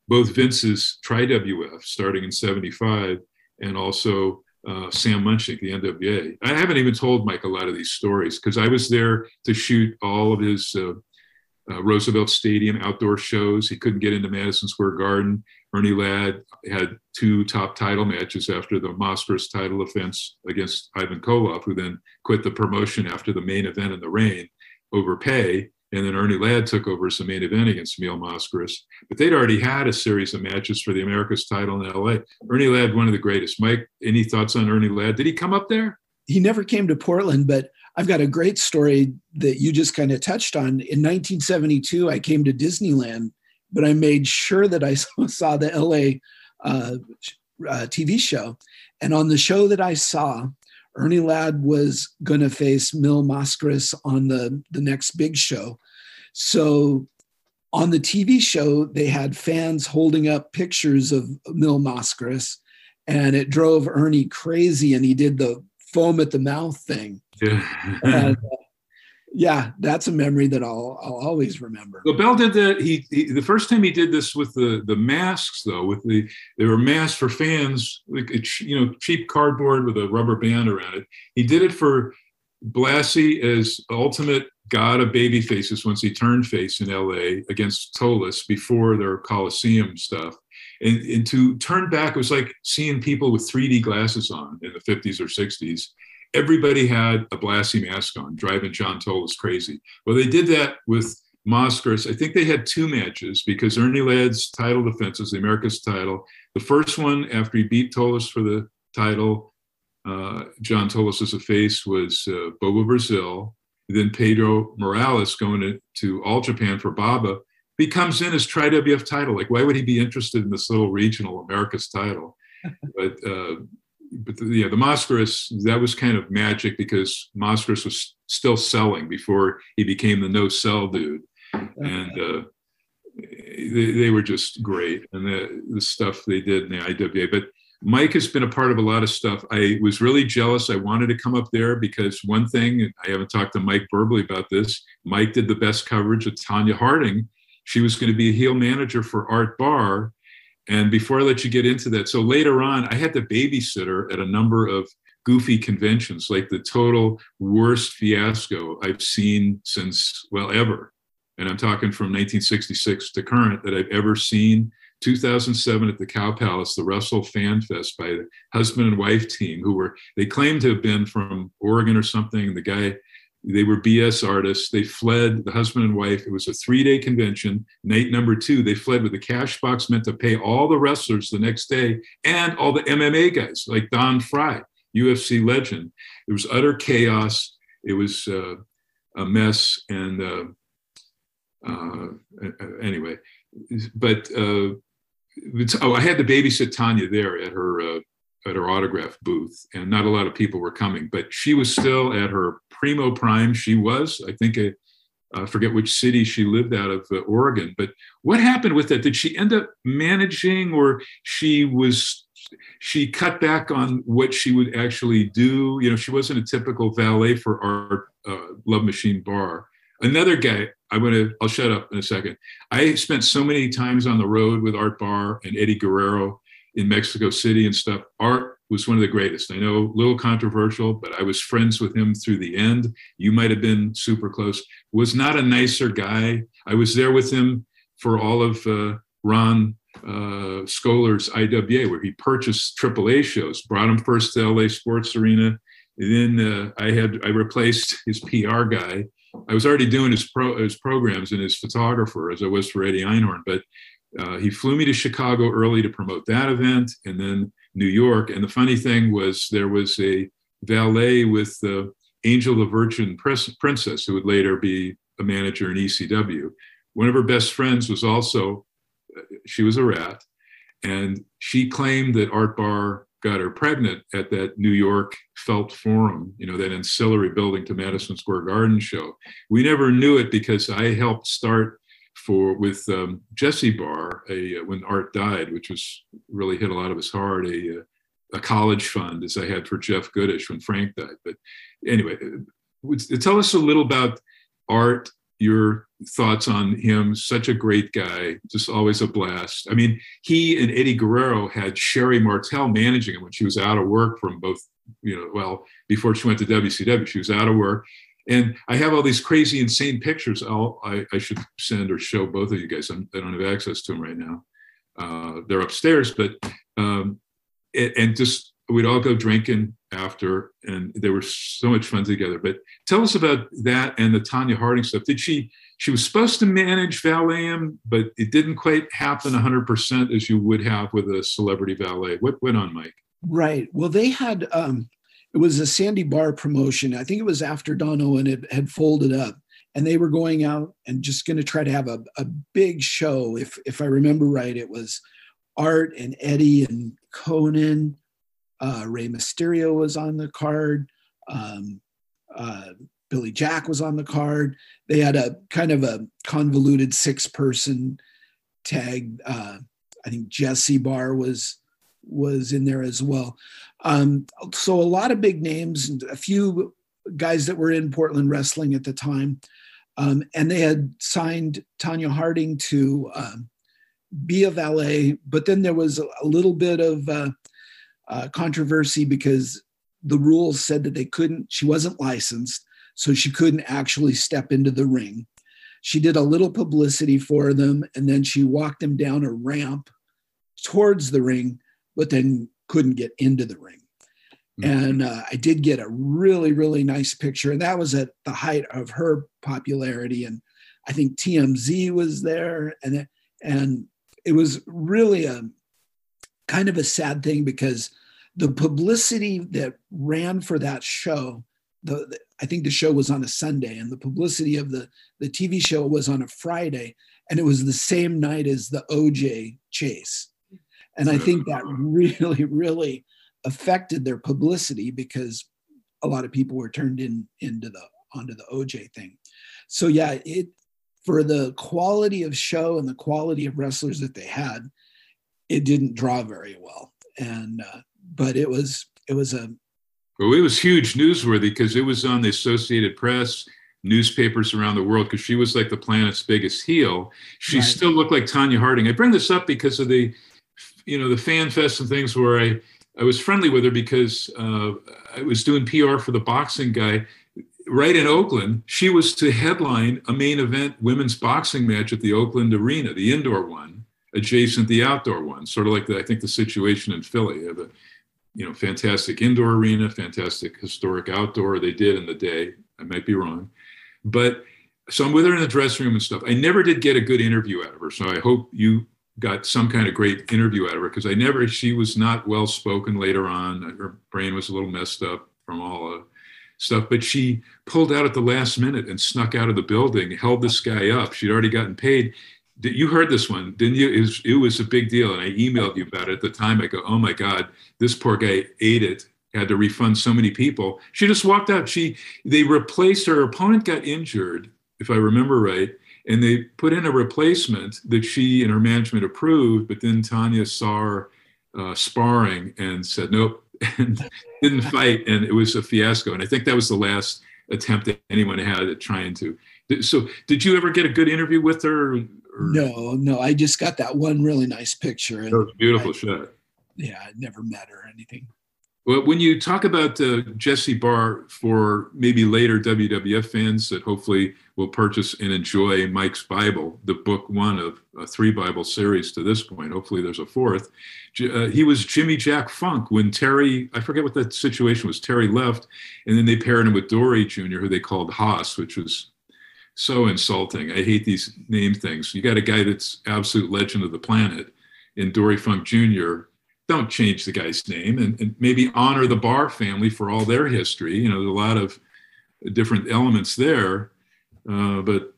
both Vince's Tri-WF starting in 75 and also uh, Sam Muchnick, the NWA. I haven't even told Mike a lot of these stories because I was there to shoot all of his uh, uh, Roosevelt Stadium outdoor shows. He couldn't get into Madison Square Garden. Ernie Ladd had two top title matches after the Mascaras title offense against Ivan Koloff, who then quit the promotion after the main event in the rain over pay. And then Ernie Ladd took over as the main event against Emil Mascaras. But they'd already had a series of matches for the America's title in LA. Ernie Ladd, one of the greatest. Mike, any thoughts on Ernie Ladd? Did he come up there? He never came to Portland, but I've got a great story that you just kind of touched on. In 1972, I came to Disneyland, but I made sure that I saw the LA uh, uh, TV show. And on the show that I saw, Ernie Ladd was going to face Mil Mascaras on the, the next big show. So on the TV show, they had fans holding up pictures of Mil Mascaras, and it drove Ernie crazy. And he did the foam at the mouth thing. Yeah. and, uh, yeah, that's a memory that I'll I'll always remember. Well, Bell did that. He, he, the first time he did this with the the masks though, with the they were masks for fans, like you know, cheap cardboard with a rubber band around it. He did it for Blassie as ultimate god of baby faces once he turned face in L.A. against Tolos before their Coliseum stuff. And, and to turn back, it was like seeing people with 3D glasses on in the 50s or 60s everybody had a Blassie mask on, driving John Tolos crazy. Well, they did that with Mascaras. I think they had two matches because Ernie Ladd's title defense was the America's title. The first one, after he beat Tolos for the title, uh, John Tolos as a face was uh, Bobo Brazil. Then Pedro Morales going to, to All Japan for Baba. He comes in as Tri WF title. Like, why would he be interested in this little regional America's title? but uh, but the, yeah, the Mascaras, that was kind of magic because Mascaras was still selling before he became the no sell dude. And uh, they, they, were just great. And the, the stuff they did in the IWA. But Mike has been a part of a lot of stuff. I was really jealous. I wanted to come up there because one thing, I haven't talked to Mike verbally about this, Mike did the best coverage of Tonya Harding. She was going to be a heel manager for Art Barr and before I let you get into that, so later on, I had the babysitter at a number of goofy conventions, like the total worst fiasco I've seen since, well, ever. And I'm talking from 1966 to current that I've ever seen. 2007 at the Cow Palace, the Russell Fan Fest by the husband and wife team, who were, they claimed to have been from Oregon or something. The guy they were BS artists. They fled, the husband and wife. It was a three day convention. Night number two, they fled with a cash box meant to pay all the wrestlers the next day and all the MMA guys, like Don Frye, UFC legend. It was utter chaos. It was uh, a mess. And uh, uh, anyway, but uh, oh, I had to babysit Tonya there at her uh, at her autograph booth, and not a lot of people were coming, but she was still at her primo prime. She was, I think, a, I forget which city she lived out of uh, Oregon. But what happened with that? Did she end up managing, or she was she cut back on what she would actually do? You know, she wasn't a typical valet for our uh, Love Machine Barr. Another guy, I'm gonna, I'll shut up in a second. I spent so many times on the road with Art Barr and Eddie Guerrero in Mexico City and stuff. Art was one of the greatest. I know a little controversial, but I was friends with him through the end. You might have been super close. Was not a nicer guy. I was there with him for all of uh, Ron uh, Skoler's IWA, where he purchased AAA shows, brought him first to LA Sports Arena. And then uh, I had I replaced his PR guy. I was already doing his pro his programs and his photographer as I was for Eddie Einhorn, but uh, he flew me to Chicago early to promote that event and then New York. And the funny thing was, there was a valet with the Angel the Virgin Princess, who would later be a manager in ECW. One of her best friends was also, she was a rat, and she claimed that Art Barr got her pregnant at that New York Felt Forum, you know, that ancillary building to Madison Square Garden show. We never knew it because I helped start for with um, Jesse Barr a, uh, when Art died, which was really hit a lot of us hard. A, uh, a college fund as I had for Jeff Goodish when Frank died. But anyway, uh, tell us a little about Art your thoughts on him. Such a great guy, just always a blast. I mean, he and Eddie Guerrero had Sherri Martel managing him when she was out of work from both, you know, well, before she went to WCW, she was out of work. And I have all these crazy, insane pictures. I'll, I, I should send or show both of you guys. I'm, I do not have access to them right now. Uh, they're upstairs, but um, and, and just we'd all go drinking after and they were so much fun together but tell us about that and the Tonya harding stuff did she she was supposed to manage valet but it didn't quite happen 100% as you would have with a celebrity valet what went on mike right well they had um it was a Sandy Barr promotion i think it was after don owen had, had folded up and they were going out and just going to try to have a, a big show if if i remember right it was art and eddie and Konnan. uh, Rey Mysterio was on the card. Um, uh, Billy Jack was on the card. They had a kind of a convoluted six person tag. Uh, I think Jesse Barr was was in there as well. Um, so a lot of big names and a few guys that were in Portland wrestling at the time. Um, and they had signed Tonya Harding to um, be a valet, but then there was a, little bit of uh, uh, controversy because the rules said that they couldn't, she wasn't licensed, so she couldn't actually step into the ring. She did a little publicity for them and then she walked them down a ramp towards the ring, but then couldn't get into the ring. Mm-hmm. And uh, I did get a really, really nice picture. And that was at the height of her popularity. And I think TMZ was there. And, and it was really a, kind of a sad thing because the publicity that ran for that show, the, the, I think the show was on a Sunday, and the publicity of the the TV show was on a Friday, and it was the same night as the OJ chase, and I think that really, really affected their publicity because a lot of people were turned in into the onto the OJ thing. So yeah, it for the quality of show and the quality of wrestlers that they had, it didn't draw very well. And uh, but it was it was a well, it was huge newsworthy because it was on the Associated Press, newspapers around the world because she was like the planet's biggest heel. She right. still looked like Tonya Harding. I bring this up because of the, you know, the fan fest and things where I I was friendly with her because uh, I was doing PR for the boxing guy. Right in Oakland, she was to headline a main event women's boxing match at the Oakland Arena, the indoor one adjacent the outdoor one, sort of like the, I think the situation in Philly. They have a you know fantastic indoor arena, fantastic historic outdoor. They did in the day. I might be wrong, but so I'm with her in the dressing room and stuff. I never did get a good interview out of her, so I hope you got some kind of great interview out of her because I never. She was not well spoken later on. Her brain was a little messed up from all the stuff, but she pulled out at the last minute and snuck out of the building, held this guy up. She'd already gotten paid you heard this one, didn't you? It was, it was a big deal. And I emailed you about it at the time. I go, oh my God, this poor guy ate it, had to refund so many people. She just walked out. She, they replaced her opponent got injured, if I remember right. And they put in a replacement that she and her management approved, but then Tonya saw her uh, sparring and said, nope, and didn't fight. And it was a fiasco. And I think that was the last attempt that anyone had at trying to. So, did you ever get a good interview with her? Or? No, no. I just got that one really nice picture. And that was beautiful I, shot. Yeah, I never met her or anything. Well, when you talk about uh, Jesse Barr for maybe later WWF fans that hopefully will purchase and enjoy Mike's Bible, the book one of a three Bible series to this point. Hopefully, there's a fourth. Uh, he was Jimmy Jack Funk when Terry, I forget what that situation was. Terry left, and then they paired him with Dory Jr., who they called Hoss, which was so insulting. I hate these name things. You got a guy that's absolute legend of the planet in Dory Funk Jr. Don't change the guy's name and, and maybe honor the Barr family for all their history. You know, there's a lot of different elements there. Uh, but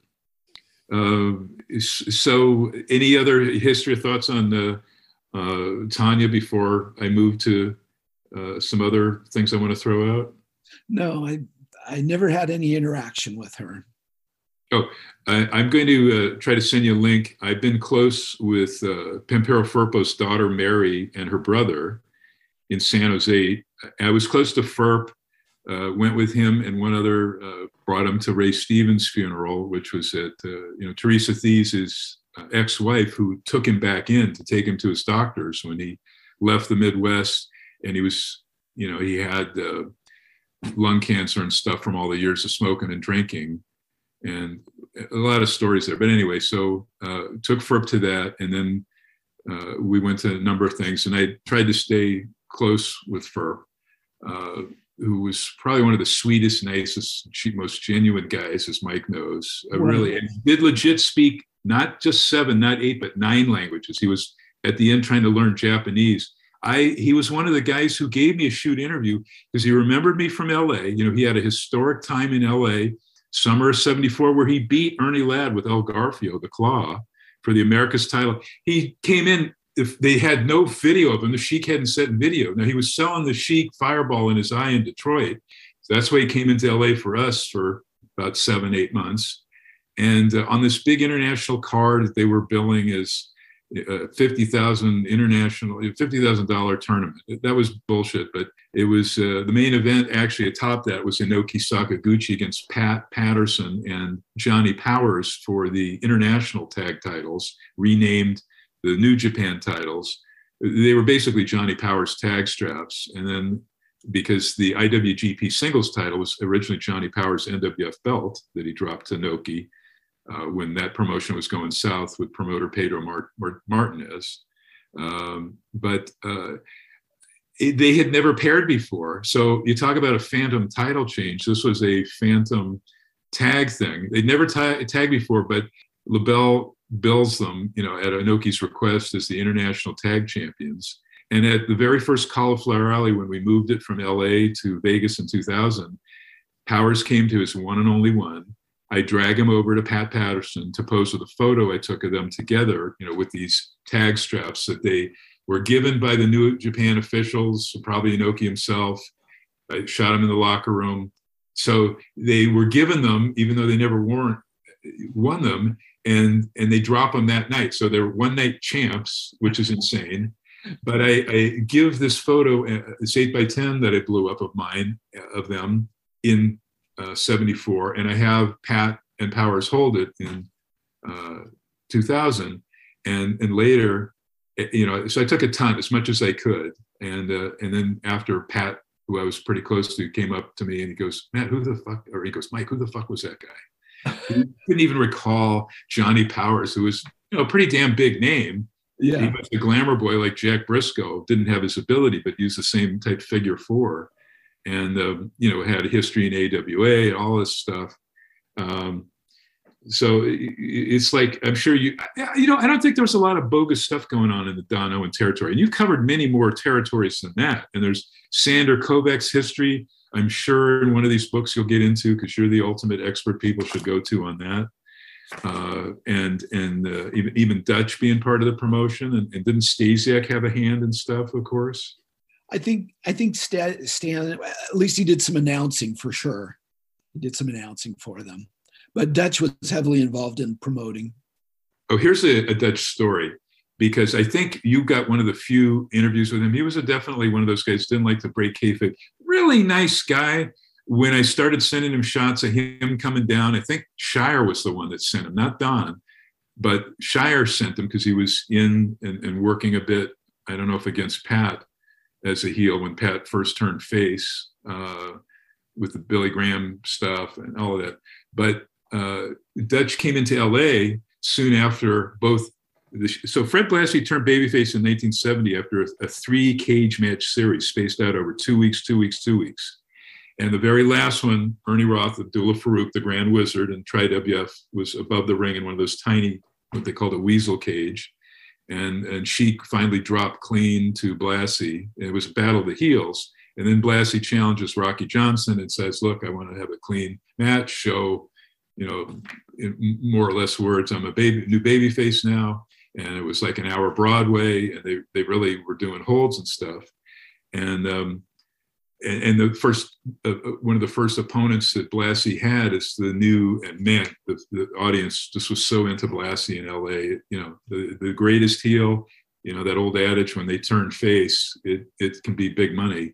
uh, so, any other history or thoughts on uh, uh, Tonya before I move to uh, some other things I want to throw out? No, I I never had any interaction with her. Oh, I, am going to uh, try to send you a link. I've been close with uh, Pampero Firpo's daughter Mary and her brother in San Jose. I was close to Firp, uh, went with him and one other, uh, brought him to Ray Stevens' funeral, which was at uh, you know Teresa Thies' uh, ex-wife, who took him back in to take him to his doctors when he left the Midwest, and he was you know he had lung cancer and stuff from all the years of smoking and drinking and a lot of stories there. But anyway, so uh, took Firp to that, and then uh, we went to a number of things, and I tried to stay close with uh, who was probably one of the sweetest, nicest, most genuine guys, as Mike knows. Uh, really, and did legit speak not just seven, not eight, but nine languages. He was at the end trying to learn Japanese. I he was one of the guys who gave me a shoot interview because he remembered me from LA. You know, he had a historic time in LA summer of 74 where he beat Ernie Ladd with El Garfio, the claw, for the America's title. He came in, if they had no video of him, the Sheik hadn't set video. Now he was selling the Sheik fireball in his eye in Detroit. So that's why he came into LA for us for about seven, eight months. And uh, on this big international card that they were billing as uh, 50,000 international, $50,000 tournament. That was bullshit, but it was uh, the main event actually atop that was Inoki Sakaguchi against Pat Patterson and Johnny Powers for the international tag titles, renamed the New Japan titles. They were basically Johnny Powers tag straps. And then because the IWGP singles title was originally Johnny Powers' NWF belt that he dropped to Noki uh, when that promotion was going south with promoter Pedro Mart- Mart- Martinez. Um, but uh, it, they had never paired before. So you talk about a phantom title change. This was a phantom tag thing. They'd never ta- tagged before, but LeBell bills them, you know, at Inoki's request as the international tag champions. And at the very first Cauliflower Alley, when we moved it from LA to Vegas in 2000, Powers came to his one and only one I drag him over to Pat Patterson to pose with a photo I took of them together, you know, with these tag straps that they were given by the New Japan officials, probably Inoki himself. I shot him in the locker room. So they were given them, even though they never won, won them, and and they drop them that night. So they're one night champs, which is insane. But I, I give this photo, uh, it's eight by ten that I blew up of mine of them in uh, 74, and I have Pat and Powers hold it in uh, 2000, and and later, eh, you know, so I took a ton as much as I could, and uh, and then after Pat, who I was pretty close to, came up to me and he goes, Matt, who the fuck? Or he goes, Mike, who the fuck was that guy? couldn't even recall Johnny Powers, who was you know a pretty damn big name. Yeah. He was a glamour boy like Jack Briscoe, didn't have his ability, but used the same type figure four and um, you know had a history in AWA and all this stuff. Um, so it's like I'm sure you you know I don't think there's a lot of bogus stuff going on in the Don Owen territory, and you've covered many more territories than that. And there's Sandor Kovacs history. I'm sure in one of these books you'll get into because you're the ultimate expert people should go to on that. Uh, and and uh, even even Dutch being part of the promotion, and, and didn't Stasiak have a hand and stuff? Of course. I think I think Stan, Stan at least he did some announcing for sure. He did some announcing for them, but Dutch was heavily involved in promoting. Oh, here's a, a Dutch story because I think you got one of the few interviews with him. He was definitely one of those guys didn't like to break kayfabe. Really nice guy. When I started sending him shots of him coming down, I think Shire was the one that sent him, not Don, but Shire sent him because he was in and, and working a bit. I don't know if against Pat as a heel when Pat first turned face uh, with the Billy Graham stuff and all of that. But uh, Dutch came into LA soon after both. So Fred Blassie turned babyface in 1970 after a, three cage match series spaced out over two weeks, two weeks, two weeks. And the very last one, Ernie Roth, Abdullah Farouk, the Grand Wizard, and Tri WF was above the ring in one of those tiny, what they called a weasel cage and and Sheik finally dropped clean to Blassie. It was a battle of the heels, And then Blassie challenges Rocky Johnson and says, "Look, I want to have a clean match. Show, you know, in more or less words, I'm a baby, new baby face now." And it was like an hour Broadway, and they they really were doing holds and stuff. And um, and, and the first uh, uh, one of the first opponents that Blassie had is the new and man, the, the audience just was so into Blassie in LA. You know, the the greatest heel. You know that old adage: when they turn face, it it can be big money,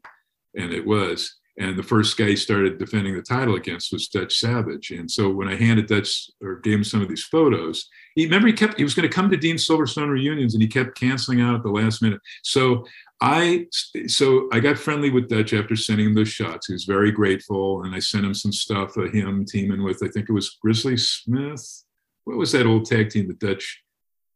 and it was. And the first guy he started defending the title against was Dutch Savage. And so when I handed Dutch or gave him some of these photos, he remember he kept he was going to come to Dean Silverstone reunions and he kept canceling out at the last minute. So I so I got friendly with Dutch after sending him those shots. He was very grateful, and I sent him some stuff of him teaming with I think it was Grizzly Smith. What was that old tag team? that Dutch.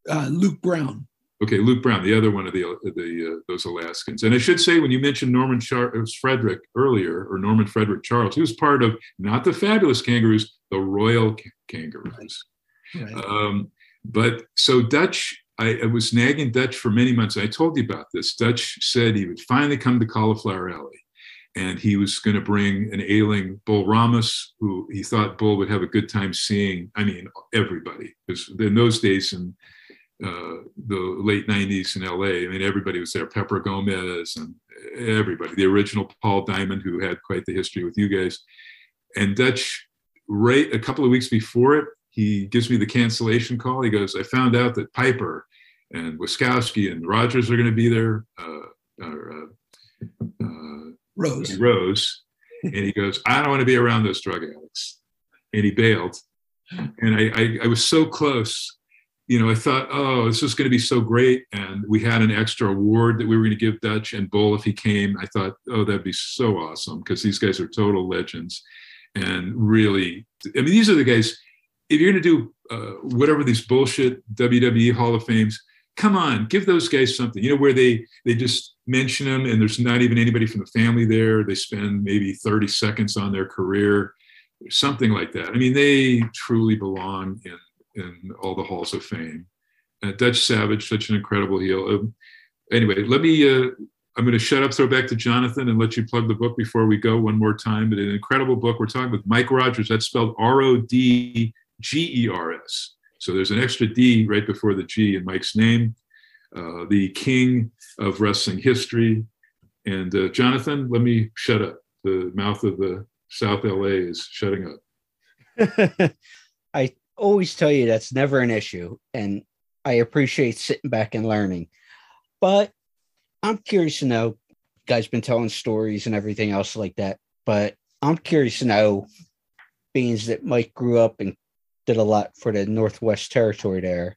Uh, Luke Brown. Okay, Luke Brown, the other one of the the uh, those Alaskans. And I should say, when you mentioned Norman Char- Frederick earlier, or Norman Frederick Charles, he was part of not the Fabulous Kangaroos, the Royal Kangaroos. Right. Um, but so Dutch I, I, was nagging Dutch for many months. I told you about this. Dutch said he would finally come to Cauliflower Alley and he was going to bring an ailing Bull Ramos, who he thought Bull would have a good time seeing. I mean, everybody. Because in those days in uh, the late 90s in LA, I mean, everybody was there. Pepper Gomez and everybody, the original Paul Diamond, who had quite the history with you guys. And Dutch, right a couple of weeks before it, he gives me the cancellation call. He goes, I found out that Piper and Wiskoski and Rogers are going to be there. Uh, uh, uh, Rose. Rose. and he goes, I don't want to be around those drug addicts. And he bailed. And I, I, I was so close. You know, I thought, oh, this is going to be so great. And we had an extra award that we were going to give Dutch and Bull if he came. I thought, oh, that'd be so awesome because these guys are total legends. And really, I mean, these are the guys, if you're going to do uh, whatever these bullshit WWE Hall of Fames, come on, give those guys something. You know, where they they just mention them and there's not even anybody from the family there. They spend maybe 30 seconds on their career, something like that. I mean, they truly belong in in all the halls of fame. Uh, Dutch Savage, such an incredible heel. Um, anyway, let me. Uh, I'm going to shut up, throw back to Jonathan, and let you plug the book before we go one more time. But an incredible book. We're talking with Mike Rodgers. That's spelled R O D G E R S. So there's an extra D right before the G in Mike's name, uh, the king of wrestling history. And uh, Jonathan, let me shut up. The mouth of the South LA is shutting up. Always tell you that's never an issue. And I appreciate sitting back and learning. But I'm curious to know, guys been telling stories and everything else like that. But I'm curious to know, being that Mike grew up and did a lot for the Northwest Territory there.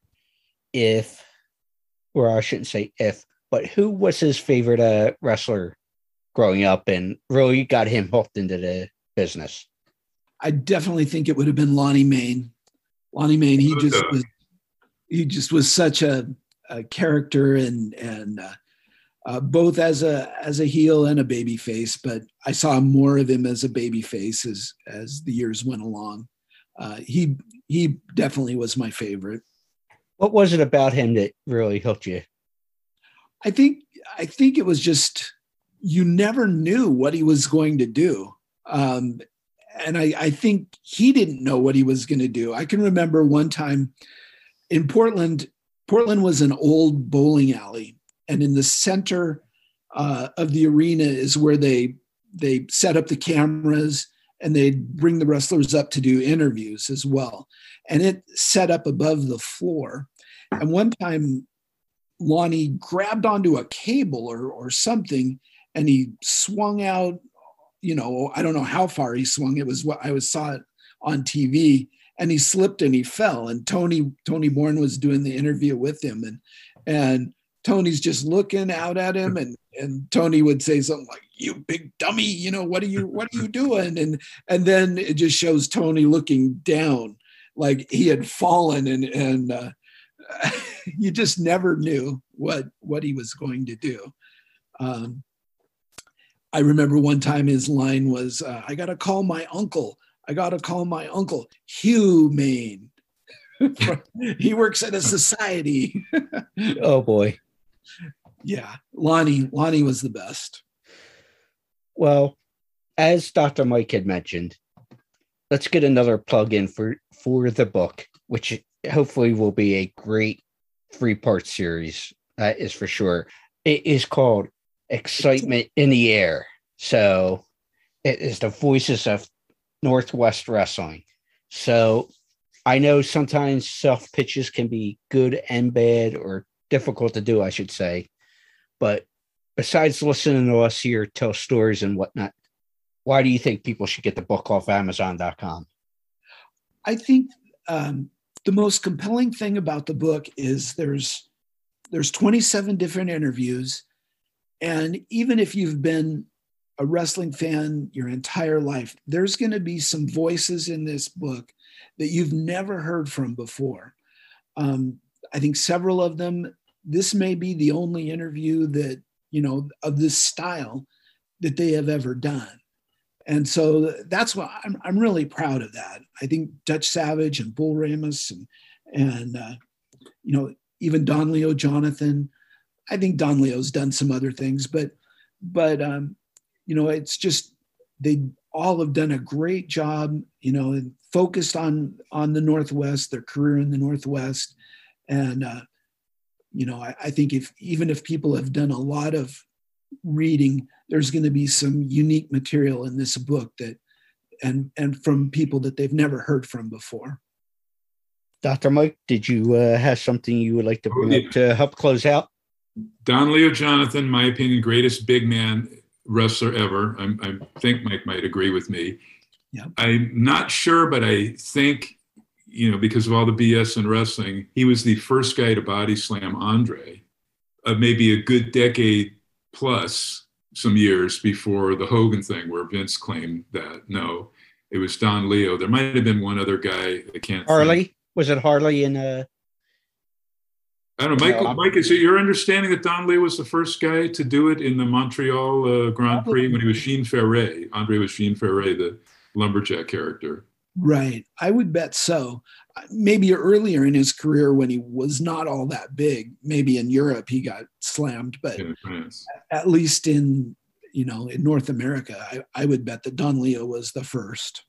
If, or I shouldn't say if, but who was his favorite uh, wrestler growing up and really got him hooked into the business? I definitely think it would have been Lonnie Mayne. Lonnie Mayne, he just was, he just was such a, a character and and uh, uh, both as a as a heel and a baby face. But I saw more of him as a baby face as as the years went along. Uh, he he definitely was my favorite. What was it about him that really hooked you? I think I think it was just you never knew what he was going to do. Um, and I, I think he didn't know what he was going to do. I can remember one time in Portland, Portland was an old bowling alley, and in the center uh, of the arena is where they they set up the cameras and they'd bring the wrestlers up to do interviews as well. And it set up above the floor. And one time, Lonnie grabbed onto a cable or, or something and he swung out. You know, I don't know how far he swung. It was what I was saw it on TV, and he slipped and he fell. And Tony Tony Borne was doing the interview with him, and and Tony's just looking out at him, and and Tony would say something like, "You big dummy, you know what are you what are you doing?" And and then it just shows Tony looking down, like he had fallen, and and uh, you just never knew what what he was going to do. Um, I remember one time his line was, uh, "I got to call my uncle. I got to call my uncle Hugh Mayne." he works at a society. oh boy. Yeah, Lonnie. Lonnie was the best. Well, as Dr. Mike had mentioned, let's get another plug in for for the book, which hopefully will be a great three part series. That is for sure. It is called Excitement in the Air. So it is the voices of Northwest Wrestling. So I know sometimes self pitches can be good and bad or difficult to do, I should say. But besides listening to us here tell stories and whatnot, why do you think people should get the book off Amazon.com? I think um, the most compelling thing about the book is there's there's 27 different interviews, and even if you've been a wrestling fan your entire life, there's going to be some voices in this book that you've never heard from before. Um, I think several of them. This may be the only interview that you know of this style that they have ever done and so that's why I'm, I'm really proud of that. I think Dutch Savage and Bull Ramos and and uh, you know even Don Leo Jonathan. I think Don Leo's done some other things, but but um, you know it's just they all have done a great job. You know, and focused on on the Northwest, their career in the Northwest, and uh, you know I, I think if even if people have done a lot of reading there's going to be some unique material in this book that and and from people that they've never heard from before dr mike did you uh, have something you would like to bring up to help close out don leo jonathan my opinion greatest big man wrestler ever I'm, i think mike might agree with me yeah. i'm not sure but i think you know because of all the bs in wrestling he was the first guy to body slam andre uh, maybe a good decade plus some years before the Hogan thing, where Vince claimed that no, it was Don Leo. There might have been one other guy. I can't. Harley think. was it Harley in uh I don't know, Mike. No, Mike, is it your understanding that Don Leo was the first guy to do it in the Montreal uh, Grand Prix when he was Jean Ferré? Andre was Jean Ferré, the lumberjack character. Right. I would bet so. Maybe earlier in his career when he was not all that big, maybe in Europe he got slammed, but at least in you know in North America, I, I, would bet that Don Leo was the first.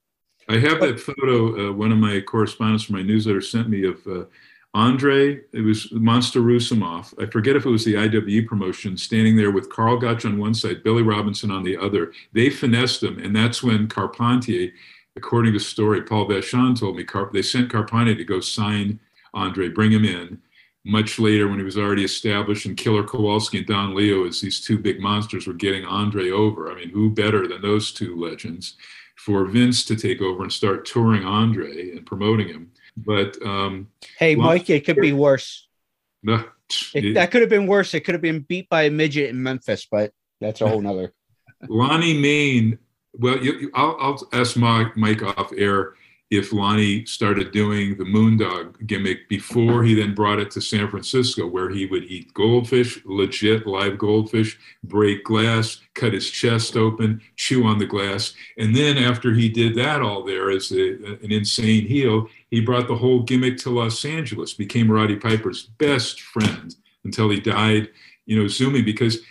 I have that photo. Uh, one of my correspondents from my newsletter sent me of uh, Andre. It was Monster Roussimoff. I forget if it was the IWE promotion, standing there with Karl Gotch on one side, Billy Robinson on the other. They finessed him, and that's when Carpentier according to story, Paul Vachon told me Car- they sent Carpani to go sign Andre, bring him in. Much later, when he was already established, and Killer Kowalski and Don Leo, as these two big monsters, were getting Andre over. I mean, who better than those two legends for Vince to take over and start touring Andre and promoting him? But um, hey, well, Mike, it could be worse. No, it, that could have been worse. It could have been beat by a midget in Memphis, but that's a whole nother. Lonnie Mayne. well, you, you, I'll, I'll, ask Mike, Mike off air if Lonnie started doing the Moondog gimmick before he then brought it to San Francisco, where he would eat goldfish, legit live goldfish, break glass, cut his chest open, chew on the glass. And then after he did that all there as a, an insane heel, he brought the whole gimmick to Los Angeles, became Roddy Piper's best friend until he died, you know, zooming because –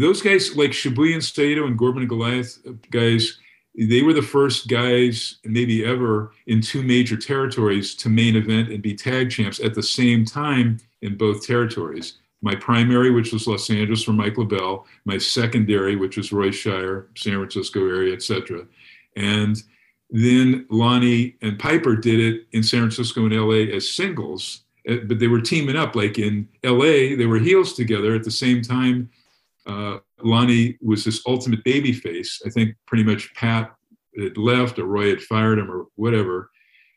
those guys like Shibuya Saito and Gorman and Goliath uh, guys, they were the first guys maybe ever in two major territories to main event and be tag champs at the same time in both territories. My primary, which was Los Angeles for Mike LeBell, my secondary, which was Roy Shire, San Francisco area, etc. And then Lonnie and Piper did it in San Francisco and LA as singles, uh, but they were teaming up. Like in LA, they were heels together at the same time uh, Lonnie was this ultimate baby face. I think pretty much Pat had left or Roy had fired him or whatever.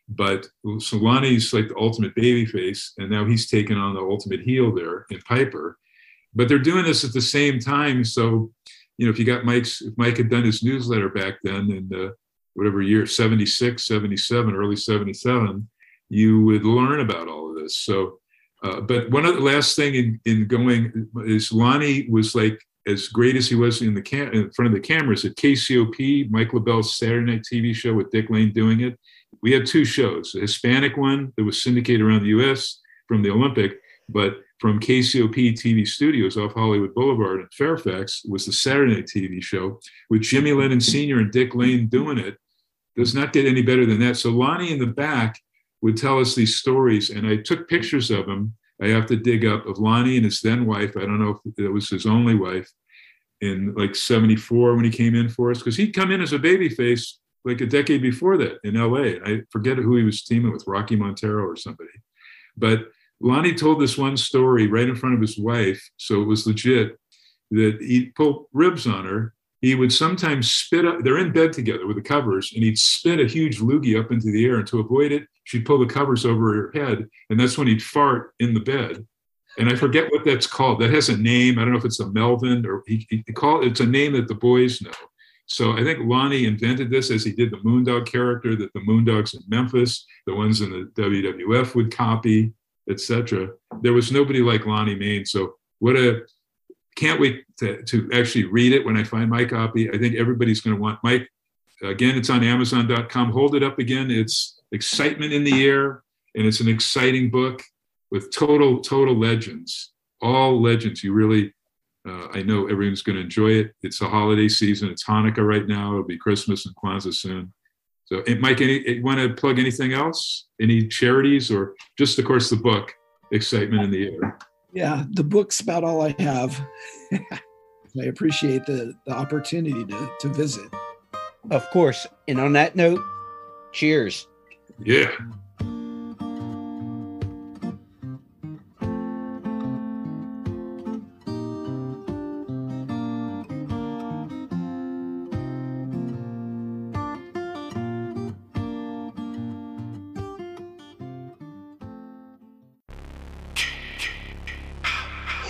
But so Lonnie's like the ultimate baby face, and now he's taken on the ultimate heel there in Piper. But they're doing this at the same time. So, you know, if you got Mike's, if Mike had done his newsletter back then in the, whatever year, 76, 77, early 77, you would learn about all of this. So uh, but one of the last thing in, in going is Lonnie was like as great as he was in the cam- in front of the cameras at KCOP, Mike LeBell's Saturday night TV show with Dick Lane doing it. We had two shows, a Hispanic one that was syndicated around the U.S. from the Olympic, but from KCOP TV studios off Hollywood Boulevard in Fairfax was the Saturday Night TV show with Jimmy Lennon Sr. and Dick Lane doing it. Does not get any better than that. So Lonnie in the back would tell us these stories, and I took pictures of him. I have to dig up of Lonnie and his then wife. I don't know if it was his only wife in like 74 when he came in for us, because he'd come in as a baby face like a decade before that in LA. I forget who he was teaming with, Rocky Montero or somebody. But Lonnie told this one story right in front of his wife, so it was legit that he pulled ribs on her. He would sometimes spit up, they're in bed together with the covers, and he'd spit a huge loogie up into the air. And to avoid it, she'd pull the covers over her head. And that's when he'd fart in the bed. And I forget what that's called. That has a name. I don't know if it's a Melvin or he, he called it's a name that the boys know. So I think Lonnie invented this as he did the Moondog character that the Moondogs in Memphis, the ones in the WWF would copy etc. There was nobody like Lonnie Mayne. So what a can't wait to, to actually read it when I find my copy. I think everybody's going to want Mike. Again, it's on Amazon.com. Hold it up again. It's excitement in the air, and it's an exciting book with total total legends. All legends. You really, uh, I know everyone's going to enjoy it. It's the holiday season. It's Hanukkah right now. It'll be Christmas and Kwanzaa soon. So, Mike, any want to plug anything else? Any charities or just, of course, the book, Excitement in the Air? Yeah, the book's about all I have. I appreciate the, the opportunity to, to visit. Of course. And on that note, cheers. Yeah.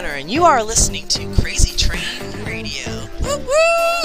Hunter, and you are listening to Crazy Train Radio. Woo woo!